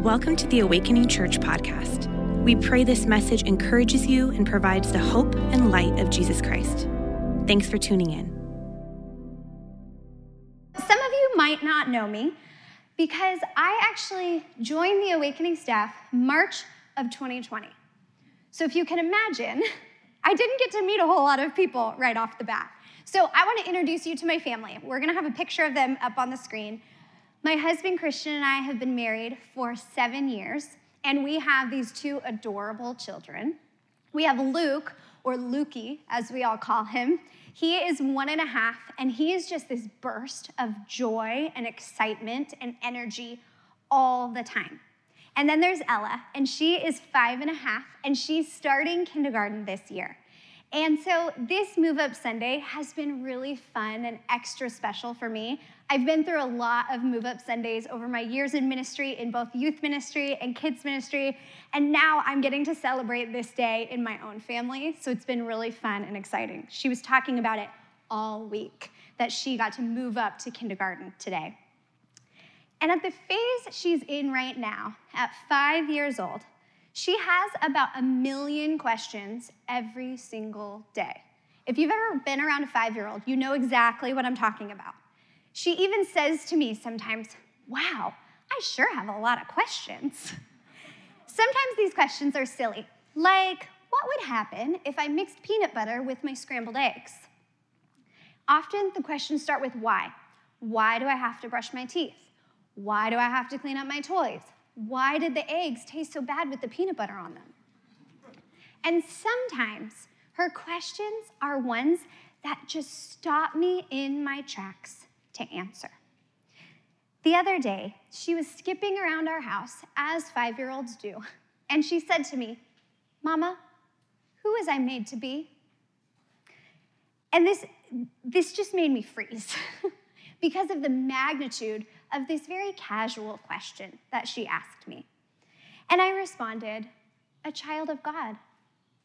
Welcome to the Awakening Church podcast. We pray this message encourages you and provides the hope and light of Jesus Christ. Thanks for tuning in. Some of you might not know me because I actually joined the Awakening staff March of 2020. So if you can imagine, I didn't get to meet a whole lot of people right off the bat. So I want to introduce you to my family. We're going to have a picture of them up on the screen. My husband Christian and I have been married for seven years, and we have these two adorable children. We have Luke, or Lukey, as we all call him. He is one and a half, and he is just this burst of joy and excitement and energy all the time. And then there's Ella, and she is five and a half, and she's starting kindergarten this year. And so this Move Up Sunday has been really fun and extra special for me. I've been through a lot of Move Up Sundays over my years in ministry, in both youth ministry and kids ministry, and now I'm getting to celebrate this day in my own family. So it's been really fun and exciting. She was talking about it all week that she got to move up to kindergarten today. And at the phase she's in right now, at five years old, she has about a million questions every single day. If you've ever been around a five year old, you know exactly what I'm talking about. She even says to me sometimes, Wow, I sure have a lot of questions. Sometimes these questions are silly, like, What would happen if I mixed peanut butter with my scrambled eggs? Often the questions start with why. Why do I have to brush my teeth? Why do I have to clean up my toys? Why did the eggs taste so bad with the peanut butter on them? And sometimes her questions are ones that just stop me in my tracks to answer. The other day, she was skipping around our house, as five year olds do, and she said to me, Mama, who was I made to be? And this, this just made me freeze because of the magnitude of this very casual question that she asked me. And I responded, A child of God.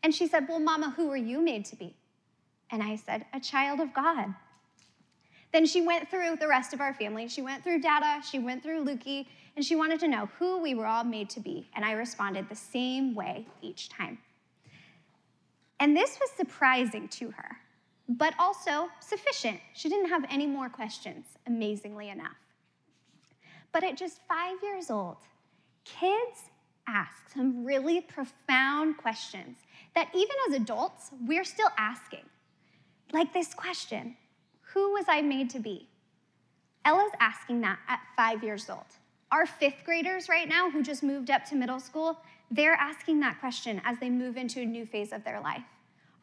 And she said, Well, Mama, who were you made to be? And I said, A child of God. Then she went through the rest of our family. She went through Dada, she went through Lukey, and she wanted to know who we were all made to be. And I responded the same way each time. And this was surprising to her, but also sufficient. She didn't have any more questions, amazingly enough. But at just five years old, kids ask some really profound questions that even as adults, we're still asking. Like this question Who was I made to be? Ella's asking that at five years old. Our fifth graders right now, who just moved up to middle school, they're asking that question as they move into a new phase of their life.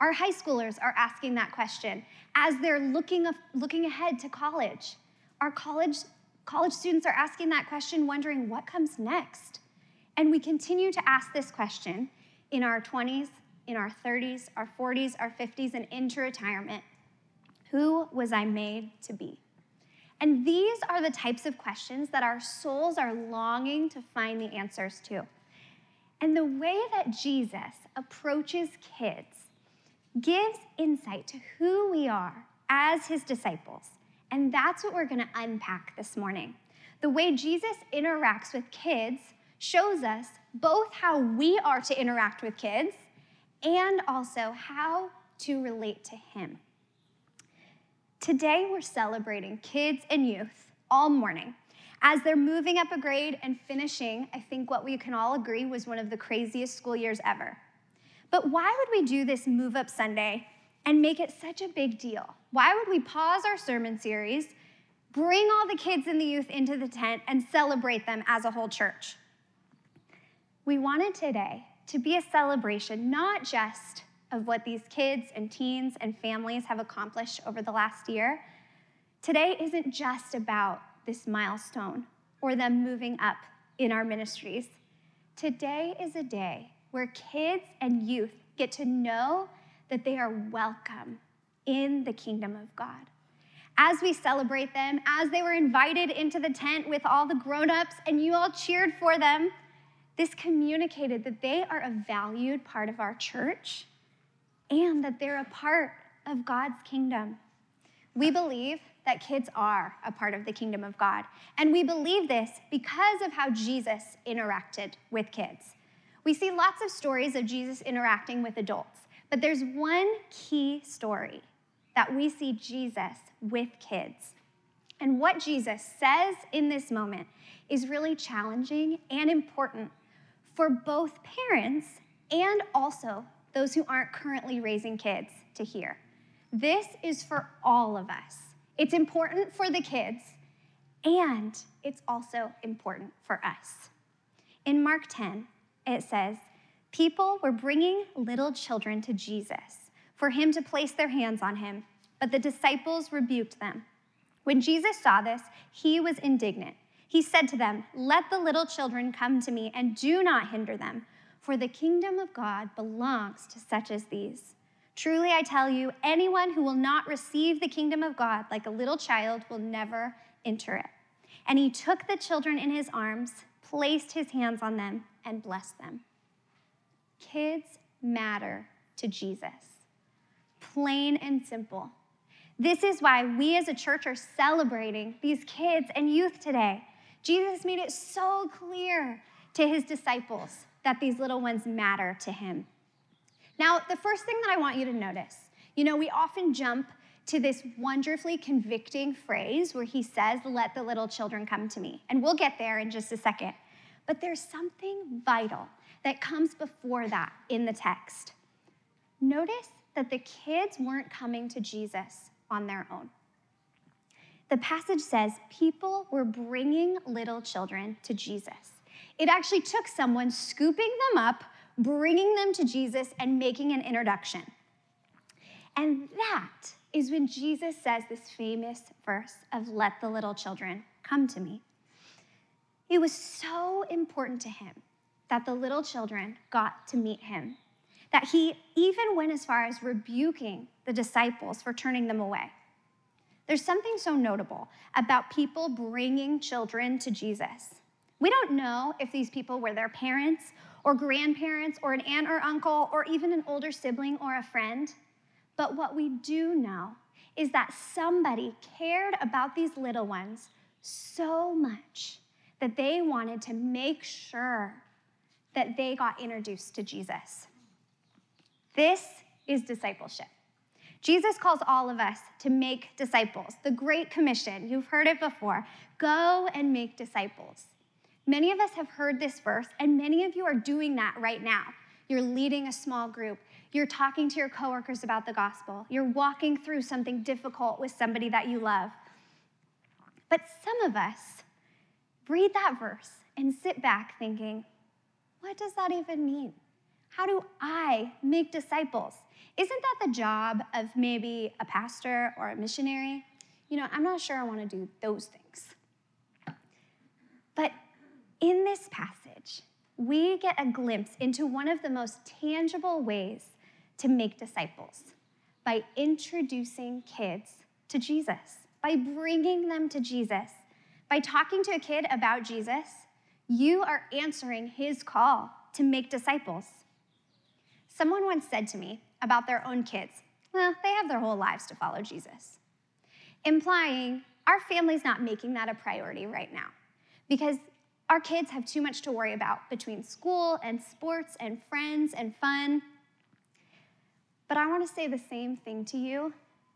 Our high schoolers are asking that question as they're looking, looking ahead to college. Our college College students are asking that question, wondering what comes next. And we continue to ask this question in our 20s, in our 30s, our 40s, our 50s, and into retirement Who was I made to be? And these are the types of questions that our souls are longing to find the answers to. And the way that Jesus approaches kids gives insight to who we are as his disciples and that's what we're going to unpack this morning. The way Jesus interacts with kids shows us both how we are to interact with kids and also how to relate to Him. Today, we're celebrating kids and youth all morning as they're moving up a grade and finishing, I think what we can all agree was one of the craziest school years ever. But why would we do this Move Up Sunday and make it such a big deal? Why would we pause our sermon series, bring all the kids and the youth into the tent, and celebrate them as a whole church? We wanted today to be a celebration not just of what these kids and teens and families have accomplished over the last year. Today isn't just about this milestone or them moving up in our ministries. Today is a day where kids and youth get to know that they are welcome in the kingdom of God. As we celebrate them, as they were invited into the tent with all the grown-ups and you all cheered for them, this communicated that they are a valued part of our church and that they're a part of God's kingdom. We believe that kids are a part of the kingdom of God. And we believe this because of how Jesus interacted with kids. We see lots of stories of Jesus interacting with adults, but there's one key story that we see Jesus with kids. And what Jesus says in this moment is really challenging and important for both parents and also those who aren't currently raising kids to hear. This is for all of us. It's important for the kids, and it's also important for us. In Mark 10, it says, People were bringing little children to Jesus for him to place their hands on him, but the disciples rebuked them. When Jesus saw this, he was indignant. He said to them, Let the little children come to me and do not hinder them, for the kingdom of God belongs to such as these. Truly, I tell you, anyone who will not receive the kingdom of God like a little child will never enter it. And he took the children in his arms, placed his hands on them, and blessed them. Kids matter to Jesus. Plain and simple. This is why we as a church are celebrating these kids and youth today. Jesus made it so clear to his disciples that these little ones matter to him. Now, the first thing that I want you to notice, you know, we often jump to this wonderfully convicting phrase where he says, Let the little children come to me. And we'll get there in just a second. But there's something vital that comes before that in the text. Notice that the kids weren't coming to Jesus on their own. The passage says people were bringing little children to Jesus. It actually took someone scooping them up, bringing them to Jesus, and making an introduction. And that is when Jesus says this famous verse of, Let the little children come to me. It was so important to him that the little children got to meet him, that he even went as far as rebuking the disciples for turning them away. There's something so notable about people bringing children to Jesus. We don't know if these people were their parents or grandparents or an aunt or uncle or even an older sibling or a friend. But what we do know is that somebody cared about these little ones so much that they wanted to make sure that they got introduced to Jesus. This is discipleship. Jesus calls all of us to make disciples. The Great Commission, you've heard it before go and make disciples. Many of us have heard this verse, and many of you are doing that right now. You're leading a small group. You're talking to your coworkers about the gospel. You're walking through something difficult with somebody that you love. But some of us read that verse and sit back thinking, what does that even mean? How do I make disciples? Isn't that the job of maybe a pastor or a missionary? You know, I'm not sure I want to do those things. But in this passage, we get a glimpse into one of the most tangible ways to make disciples by introducing kids to Jesus, by bringing them to Jesus. By talking to a kid about Jesus, you are answering his call to make disciples. Someone once said to me about their own kids, well, they have their whole lives to follow Jesus, implying our family's not making that a priority right now because our kids have too much to worry about between school and sports and friends and fun. But I want to say the same thing to you,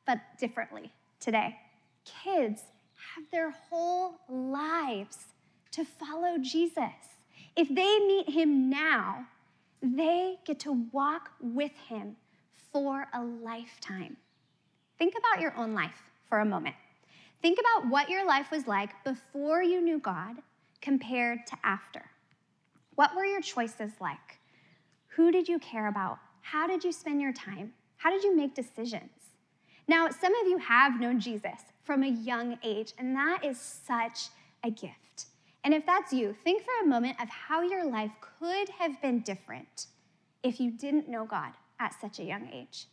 but differently today. Kids have their whole lives to follow Jesus. If they meet him now, they get to walk with him for a lifetime. Think about your own life for a moment. Think about what your life was like before you knew God compared to after? What were your choices like? Who did you care about? How did you spend your time? How did you make decisions? Now, some of you have known Jesus from a young age, and that is such a gift. And if that's you, think for a moment of how your life could have been different if you didn't know God at such a young age.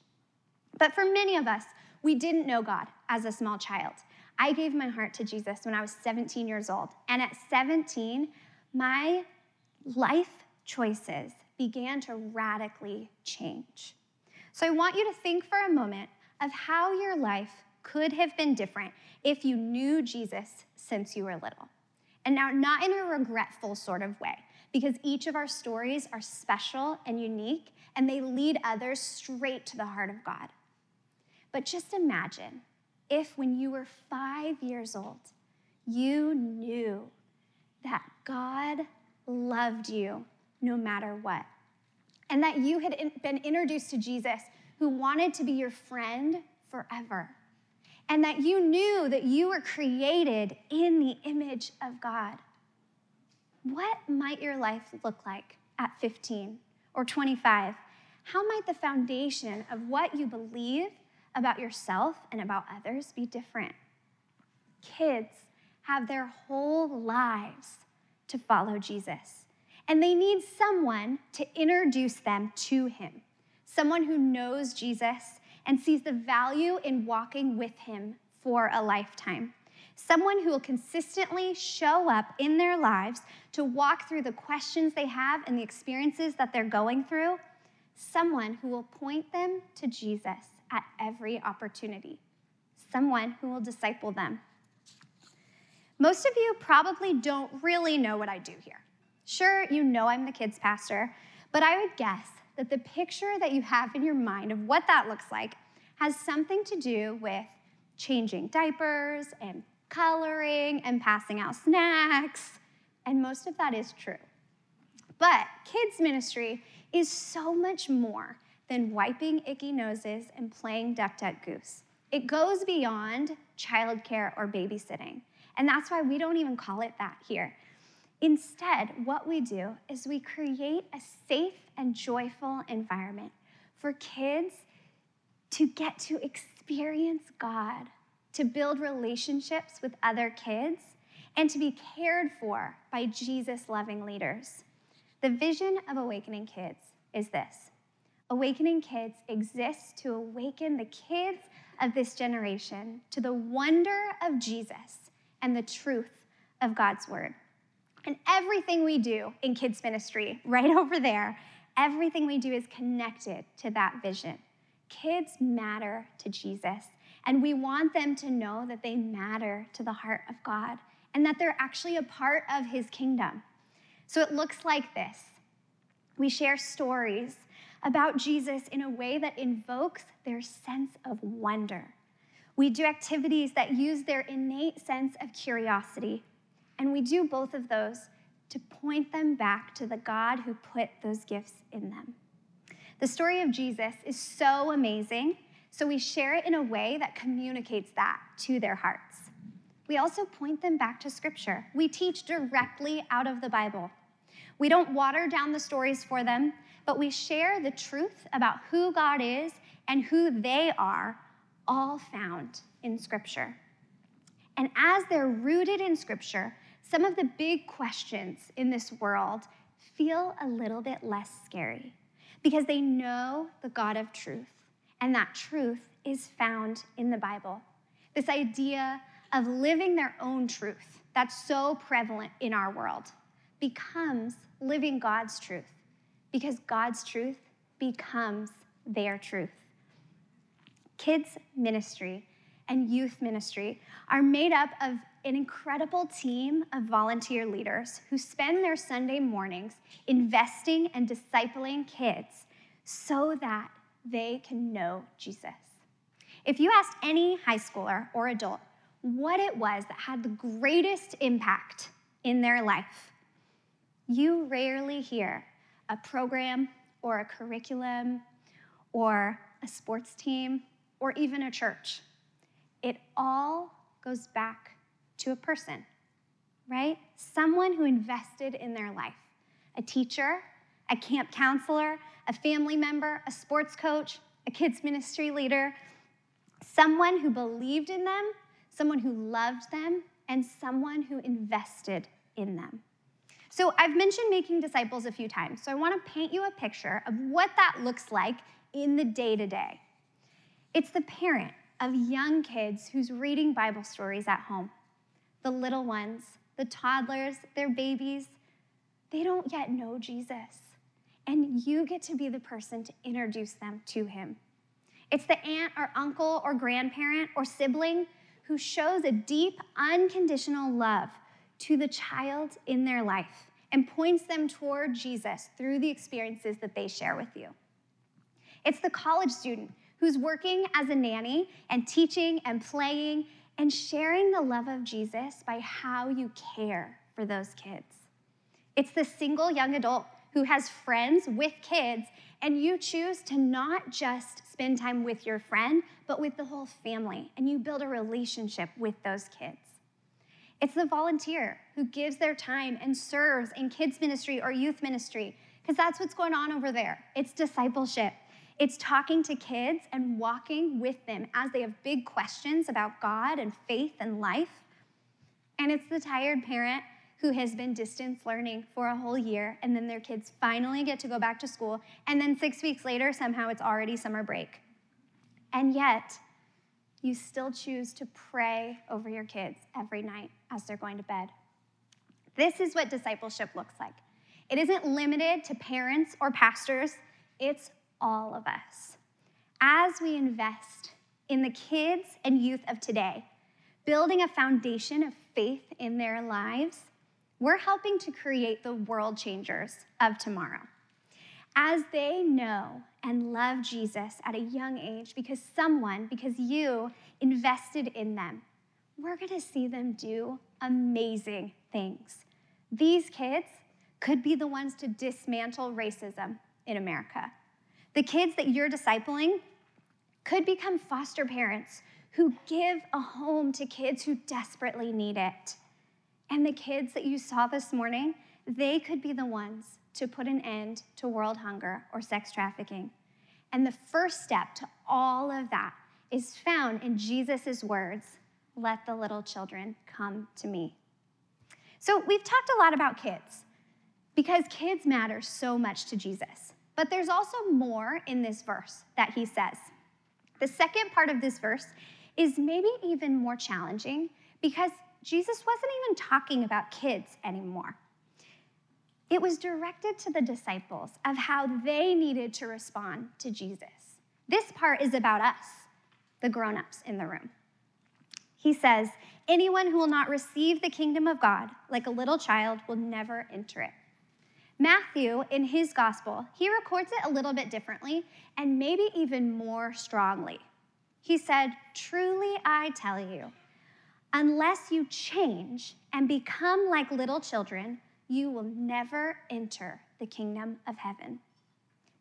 But for many of us, we didn't know God as a small child. I gave my heart to Jesus when I was 17 years old. And at 17, my life choices began to radically change. So I want you to think for a moment of how your life could have been different if you knew Jesus since you were little. And now, not in a regretful sort of way, because each of our stories are special and unique, and they lead others straight to the heart of God. But just imagine if, when you were five years old, you knew that God loved you no matter what, and that you had been introduced to Jesus who wanted to be your friend forever, and that you knew that you were created in the image of God. What might your life look like at 15 or 25? How might the foundation of what you believe about yourself and about others be different? Kids have their whole lives to follow Jesus, and they need someone to introduce them to him, someone who knows Jesus and sees the value in walking with him for a lifetime. Someone who will consistently show up in their lives to walk through the questions they have and the experiences that they're going through. Someone who will point them to Jesus at every opportunity. Someone who will disciple them. Most of you probably don't really know what I do here. Sure, you know I'm the kids pastor, but I would guess that the picture that you have in your mind of what that looks like has something to do with changing diapers and coloring and passing out snacks, and most of that is true. But kids' ministry is so much more than wiping icky noses and playing duck, duck, goose. It goes beyond childcare or babysitting. And that's why we don't even call it that here. Instead, what we do is we create a safe and joyful environment for kids to get to experience God, to build relationships with other kids, and to be cared for by Jesus loving leaders. The vision of Awakening Kids is this Awakening Kids exists to awaken the kids of this generation to the wonder of Jesus and the truth of God's word. And everything we do in kids' ministry, right over there, everything we do is connected to that vision. Kids matter to Jesus, and we want them to know that they matter to the heart of God and that they're actually a part of his kingdom. So it looks like this we share stories about Jesus in a way that invokes their sense of wonder. We do activities that use their innate sense of curiosity, and we do both of those to point them back to the God who put those gifts in them. The story of Jesus is so amazing, so we share it in a way that communicates that to their hearts. We also point them back to Scripture. We teach directly out of the Bible. We don't water down the stories for them, but we share the truth about who God is and who they are, all found in Scripture. And as they're rooted in Scripture, some of the big questions in this world feel a little bit less scary because they know the God of truth, and that truth is found in the Bible. This idea of living their own truth that's so prevalent in our world becomes living God's truth because God's truth becomes their truth. Kids' ministry and youth ministry are made up of an incredible team of volunteer leaders who spend their Sunday mornings investing and discipling kids so that they can know Jesus. If you asked any high schooler or adult what it was that had the greatest impact in their life, you rarely hear a program or a curriculum or a sports team or even a church. It all goes back to a person, right? Someone who invested in their life a teacher, a camp counselor, a family member, a sports coach, a kids' ministry leader, someone who believed in them, someone who loved them, and someone who invested in them. So I've mentioned making disciples a few times, so I want to paint you a picture of what that looks like in the day to day. It's the parent of young kids who's reading Bible stories at home. The little ones, the toddlers, their babies, they don't yet know Jesus. And you get to be the person to introduce them to him. It's the aunt or uncle or grandparent or sibling who shows a deep, unconditional love to the child in their life and points them toward Jesus through the experiences that they share with you. It's the college student who's working as a nanny and teaching and playing and sharing the love of Jesus by how you care for those kids. It's the single young adult who has friends with kids, and you choose to not just spend time with your friend, but with the whole family, and you build a relationship with those kids. It's the volunteer who gives their time and serves in kids' ministry or youth ministry, because that's what's going on over there. It's discipleship. It's talking to kids and walking with them as they have big questions about God and faith and life. And it's the tired parent who has been distance learning for a whole year, and then their kids finally get to go back to school, and then six weeks later, somehow it's already summer break. And yet, you still choose to pray over your kids every night as they're going to bed. This is what discipleship looks like. It isn't limited to parents or pastors, it's all of us. As we invest in the kids and youth of today, building a foundation of faith in their lives, we're helping to create the world changers of tomorrow. As they know and love Jesus at a young age because someone, because you invested in them, we're gonna see them do amazing things. These kids could be the ones to dismantle racism in America. The kids that you're discipling could become foster parents who give a home to kids who desperately need it. And the kids that you saw this morning, they could be the ones to put an end to world hunger or sex trafficking. And the first step to all of that is found in Jesus' words let the little children come to me. So, we've talked a lot about kids because kids matter so much to Jesus. But there's also more in this verse that he says. The second part of this verse is maybe even more challenging because Jesus wasn't even talking about kids anymore. It was directed to the disciples of how they needed to respond to Jesus. This part is about us, the grown ups in the room. He says, Anyone who will not receive the kingdom of God like a little child will never enter it. Matthew, in his gospel, he records it a little bit differently and maybe even more strongly. He said, Truly I tell you, unless you change and become like little children, you will never enter the kingdom of heaven.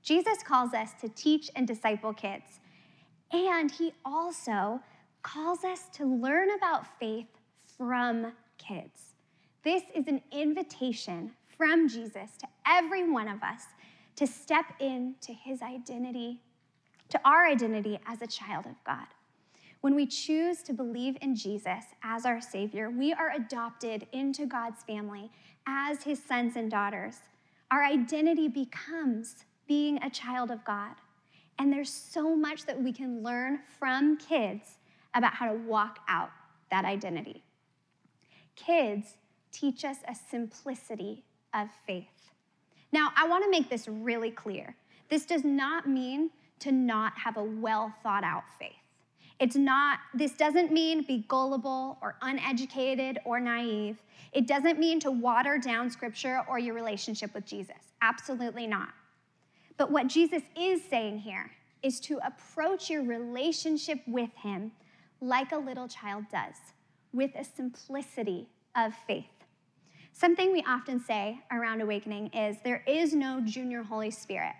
Jesus calls us to teach and disciple kids, and he also calls us to learn about faith from kids. This is an invitation from Jesus to every one of us to step into his identity, to our identity as a child of God. When we choose to believe in Jesus as our Savior, we are adopted into God's family as his sons and daughters. Our identity becomes being a child of God. And there's so much that we can learn from kids about how to walk out that identity. Kids teach us a simplicity of faith. Now, I want to make this really clear. This does not mean to not have a well thought out faith. It's not, this doesn't mean be gullible or uneducated or naive. It doesn't mean to water down scripture or your relationship with Jesus. Absolutely not. But what Jesus is saying here is to approach your relationship with him like a little child does, with a simplicity of faith. Something we often say around awakening is there is no junior Holy Spirit.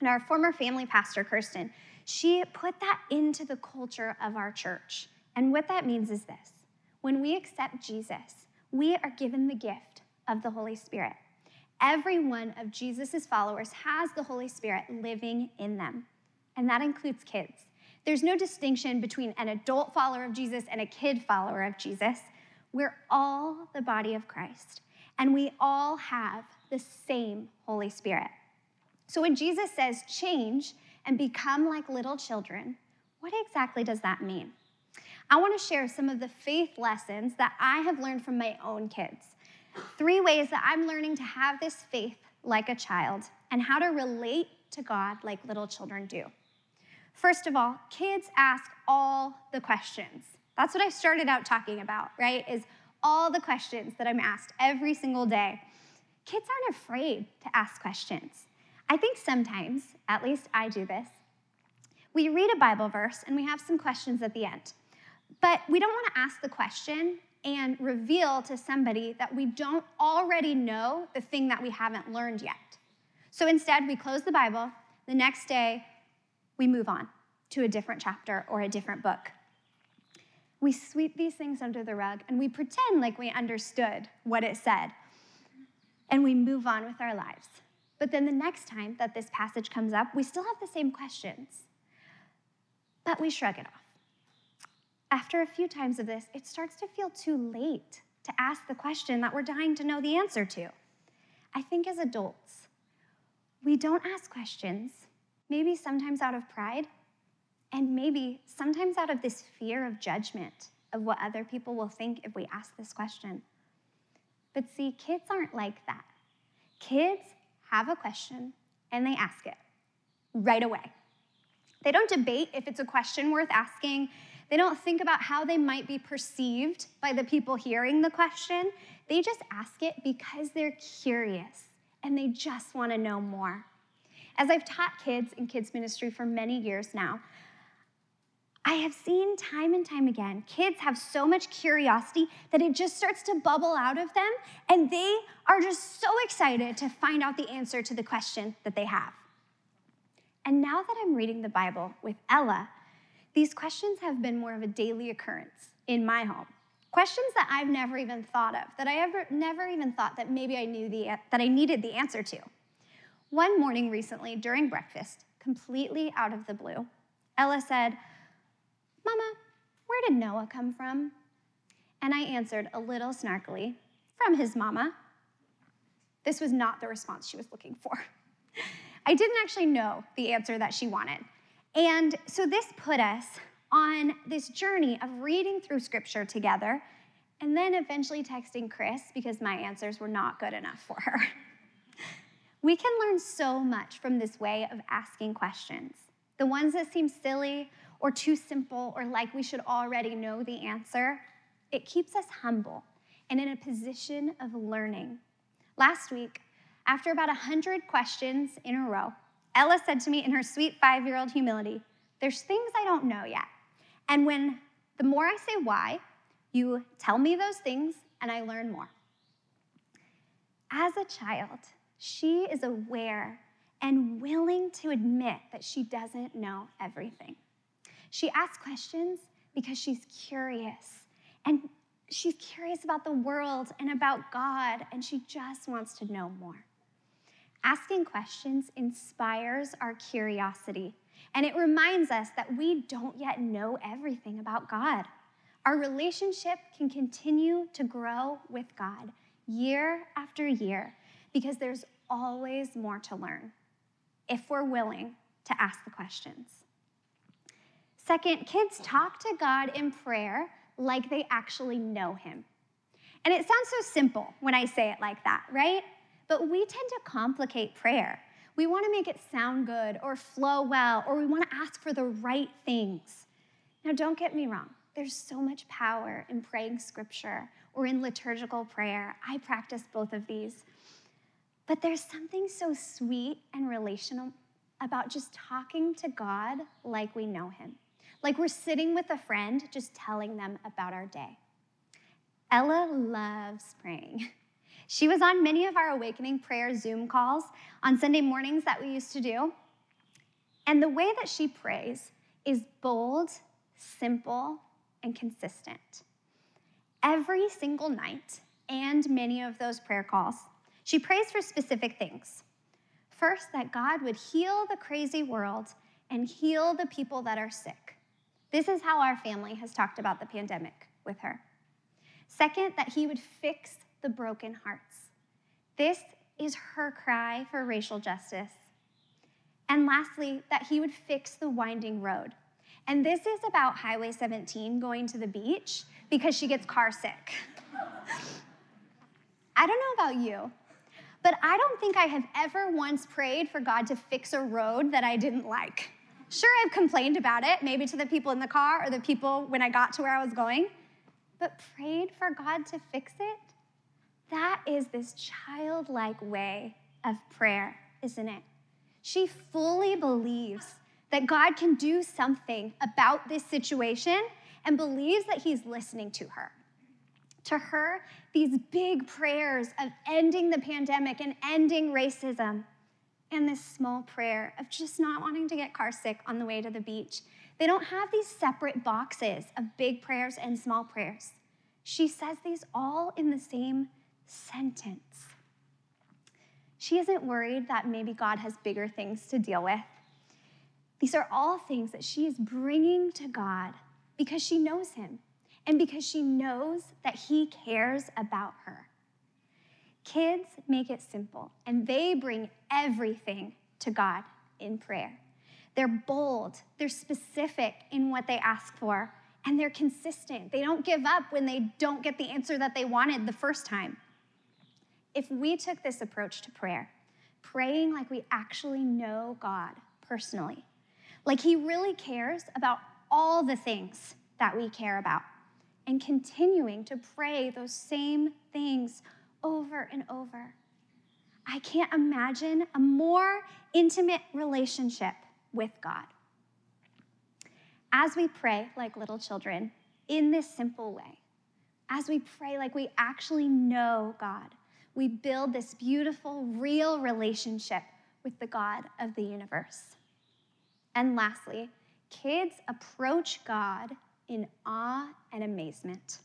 And our former family pastor, Kirsten, she put that into the culture of our church. And what that means is this when we accept Jesus, we are given the gift of the Holy Spirit. Every one of Jesus' followers has the Holy Spirit living in them, and that includes kids. There's no distinction between an adult follower of Jesus and a kid follower of Jesus. We're all the body of Christ, and we all have the same Holy Spirit. So when Jesus says change and become like little children, what exactly does that mean? I want to share some of the faith lessons that I have learned from my own kids. Three ways that I'm learning to have this faith like a child and how to relate to God like little children do. First of all, kids ask all the questions. That's what I started out talking about, right? Is all the questions that I'm asked every single day. Kids aren't afraid to ask questions. I think sometimes, at least I do this, we read a Bible verse and we have some questions at the end. But we don't want to ask the question and reveal to somebody that we don't already know the thing that we haven't learned yet. So instead, we close the Bible. The next day, we move on to a different chapter or a different book. We sweep these things under the rug and we pretend like we understood what it said. And we move on with our lives. But then the next time that this passage comes up, we still have the same questions. But we shrug it off. After a few times of this, it starts to feel too late to ask the question that we're dying to know the answer to. I think as adults, we don't ask questions, maybe sometimes out of pride, and maybe sometimes out of this fear of judgment of what other people will think if we ask this question. But see, kids aren't like that. Kids have a question and they ask it right away. They don't debate if it's a question worth asking. They don't think about how they might be perceived by the people hearing the question. They just ask it because they're curious and they just want to know more. As I've taught kids in kids ministry for many years now, I have seen time and time again, kids have so much curiosity that it just starts to bubble out of them, and they are just so excited to find out the answer to the question that they have. And now that I'm reading the Bible with Ella, these questions have been more of a daily occurrence in my home. Questions that I've never even thought of, that I ever never even thought that maybe I knew the that I needed the answer to. One morning recently during breakfast, completely out of the blue, Ella said, Mama, where did Noah come from? And I answered a little snarkily, From his mama. This was not the response she was looking for. I didn't actually know the answer that she wanted. And so this put us on this journey of reading through scripture together and then eventually texting Chris because my answers were not good enough for her. we can learn so much from this way of asking questions. The ones that seem silly or too simple or like we should already know the answer, it keeps us humble and in a position of learning. Last week, after about 100 questions in a row, Ella said to me in her sweet five year old humility, There's things I don't know yet. And when the more I say why, you tell me those things and I learn more. As a child, she is aware and willing to admit that she doesn't know everything. She asks questions because she's curious. And she's curious about the world and about God, and she just wants to know more. Asking questions inspires our curiosity, and it reminds us that we don't yet know everything about God. Our relationship can continue to grow with God year after year because there's always more to learn if we're willing to ask the questions. Second, kids talk to God in prayer like they actually know Him. And it sounds so simple when I say it like that, right? But we tend to complicate prayer. We want to make it sound good or flow well, or we want to ask for the right things. Now, don't get me wrong, there's so much power in praying scripture or in liturgical prayer. I practice both of these. But there's something so sweet and relational about just talking to God like we know Him like we're sitting with a friend just telling them about our day. Ella loves praying. She was on many of our Awakening Prayer Zoom calls on Sunday mornings that we used to do. And the way that she prays is bold, simple, and consistent. Every single night, and many of those prayer calls, she prays for specific things. First, that God would heal the crazy world and heal the people that are sick. This is how our family has talked about the pandemic with her. Second, that he would fix the broken hearts. This is her cry for racial justice. And lastly, that he would fix the winding road. And this is about Highway 17 going to the beach because she gets car sick. I don't know about you, but I don't think I have ever once prayed for God to fix a road that I didn't like. Sure, I've complained about it, maybe to the people in the car or the people when I got to where I was going, but prayed for God to fix it? That is this childlike way of prayer, isn't it? She fully believes that God can do something about this situation and believes that He's listening to her. To her, these big prayers of ending the pandemic and ending racism, and this small prayer of just not wanting to get car sick on the way to the beach. They don't have these separate boxes of big prayers and small prayers. She says these all in the same sentence. She isn't worried that maybe God has bigger things to deal with. These are all things that she is bringing to God because she knows Him and because she knows that He cares about her. Kids make it simple, and they bring everything to God in prayer. They're bold, they're specific in what they ask for, and they're consistent. They don't give up when they don't get the answer that they wanted the first time. If we took this approach to prayer, praying like we actually know God personally, like He really cares about all the things that we care about, and continuing to pray those same things over and over. I can't imagine a more intimate relationship with God. As we pray like little children in this simple way, as we pray like we actually know God, we build this beautiful, real relationship with the God of the universe. And lastly, kids approach God in awe and amazement.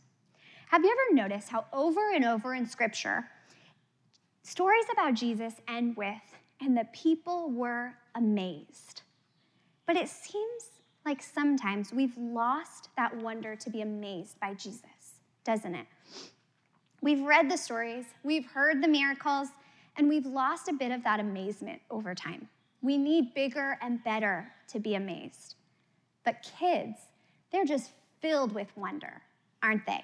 Have you ever noticed how over and over in Scripture, stories about Jesus end with, and the people were amazed? But it seems like sometimes we've lost that wonder to be amazed by Jesus, doesn't it? We've read the stories, we've heard the miracles, and we've lost a bit of that amazement over time. We need bigger and better to be amazed. But kids, they're just filled with wonder, aren't they?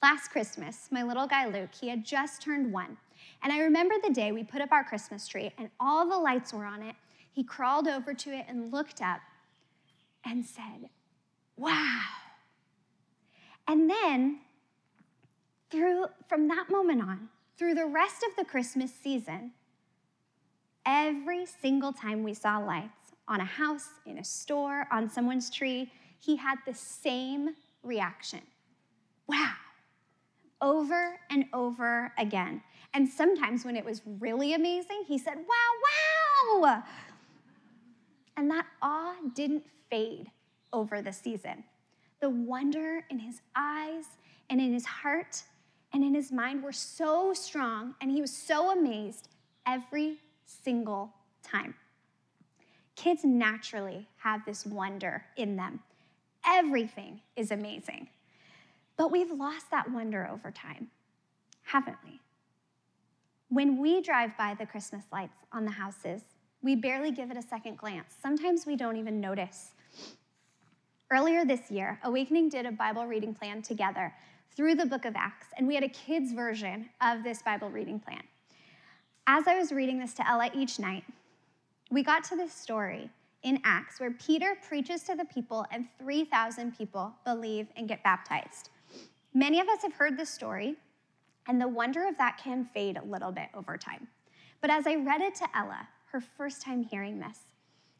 Last Christmas, my little guy Luke, he had just turned one. And I remember the day we put up our Christmas tree and all the lights were on it. He crawled over to it and looked up and said, Wow. And then, through, from that moment on, through the rest of the Christmas season, every single time we saw lights on a house, in a store, on someone's tree, he had the same reaction. Wow over and over again. And sometimes when it was really amazing, he said, Wow, wow. And that awe didn't fade over the season. The wonder in his eyes and in his heart and in his mind were so strong, and he was so amazed every single time. Kids naturally have this wonder in them. Everything is amazing. But we've lost that wonder over time, haven't we? When we drive by the Christmas lights on the houses, we barely give it a second glance. Sometimes we don't even notice. Earlier this year, Awakening did a Bible reading plan together through the book of Acts, and we had a kids' version of this Bible reading plan. As I was reading this to Ella each night, we got to this story in Acts where Peter preaches to the people, and 3,000 people believe and get baptized. Many of us have heard this story, and the wonder of that can fade a little bit over time. But as I read it to Ella, her first time hearing this,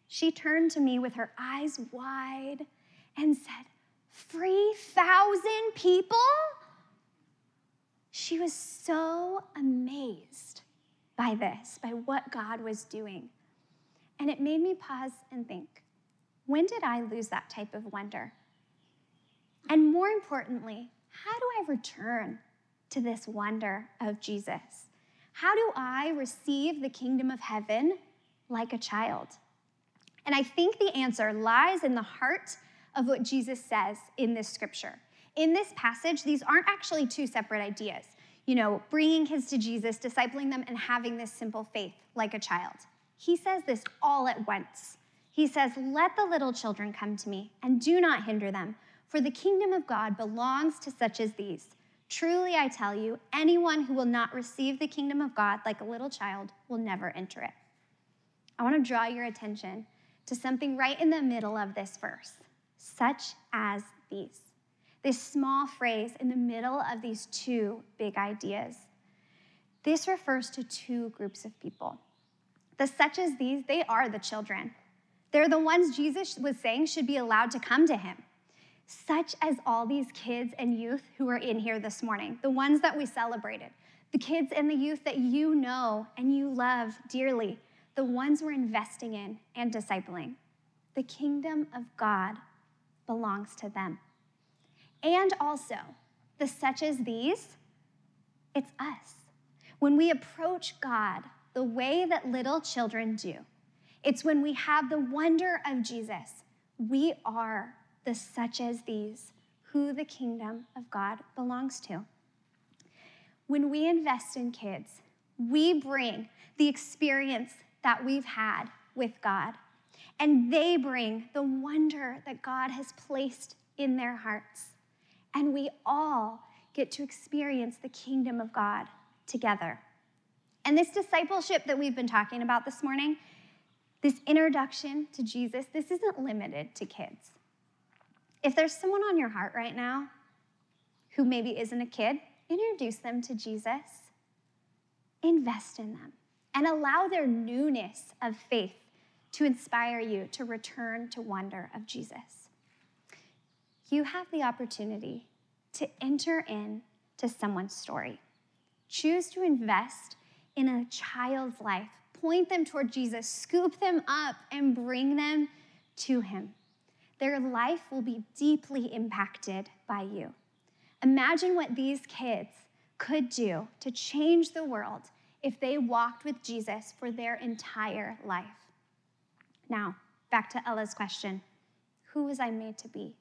she turned to me with her eyes wide and said, 3,000 people? She was so amazed by this, by what God was doing. And it made me pause and think when did I lose that type of wonder? And more importantly, how do I return to this wonder of Jesus? How do I receive the kingdom of heaven like a child? And I think the answer lies in the heart of what Jesus says in this scripture. In this passage, these aren't actually two separate ideas. You know, bringing kids to Jesus, discipling them, and having this simple faith like a child. He says this all at once. He says, Let the little children come to me, and do not hinder them for the kingdom of God belongs to such as these. Truly, I tell you, anyone who will not receive the kingdom of God like a little child will never enter it. I want to draw your attention to something right in the middle of this verse, such as these. This small phrase in the middle of these two big ideas. This refers to two groups of people. The such as these, they are the children. They're the ones Jesus was saying should be allowed to come to him, such as all these kids and youth who are in here this morning, the ones that we celebrated, the kids and the youth that you know and you love dearly, the ones we're investing in and discipling. The kingdom of God belongs to them. And also, the such as these, it's us. When we approach God the way that little children do, it's when we have the wonder of Jesus. We are the such as these, who the kingdom of God belongs to. When we invest in kids, we bring the experience that we've had with God, and they bring the wonder that God has placed in their hearts. And we all get to experience the kingdom of God together. And this discipleship that we've been talking about this morning, this introduction to Jesus, this isn't limited to kids. If there's someone on your heart right now who maybe isn't a kid, introduce them to Jesus, invest in them, and allow their newness of faith to inspire you to return to wonder of Jesus. You have the opportunity to enter in to someone's story. Choose to invest in a child's life. Point them toward Jesus, scoop them up, and bring them to Him. Their life will be deeply impacted by you. Imagine what these kids could do to change the world if they walked with Jesus for their entire life. Now, back to Ella's question Who was I made to be?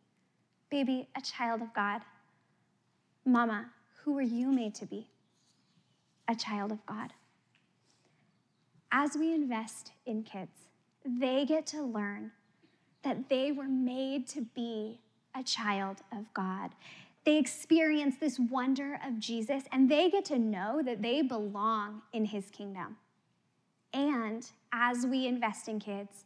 Baby, a child of God. Mama, who were you made to be? A child of God. As we invest in kids, they get to learn that they were made to be a child of God. They experience this wonder of Jesus and they get to know that they belong in his kingdom. And as we invest in kids,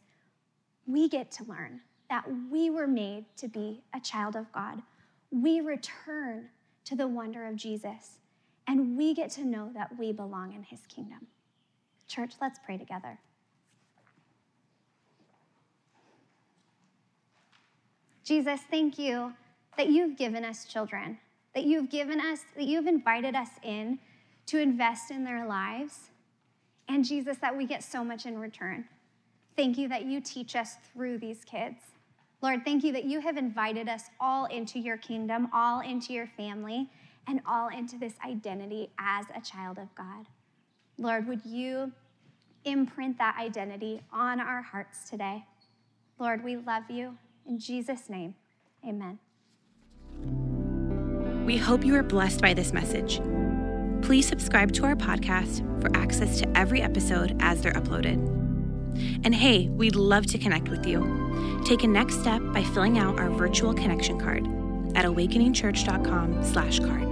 we get to learn that we were made to be a child of God. We return to the wonder of Jesus, and we get to know that we belong in his kingdom. Church, let's pray together. Jesus, thank you that you've given us children, that you've given us, that you've invited us in to invest in their lives. And Jesus, that we get so much in return. Thank you that you teach us through these kids. Lord, thank you that you have invited us all into your kingdom, all into your family, and all into this identity as a child of God. Lord, would you imprint that identity on our hearts today? Lord, we love you. In Jesus' name, amen. We hope you are blessed by this message. Please subscribe to our podcast for access to every episode as they're uploaded. And hey, we'd love to connect with you. Take a next step by filling out our virtual connection card at awakeningchurch.com/card.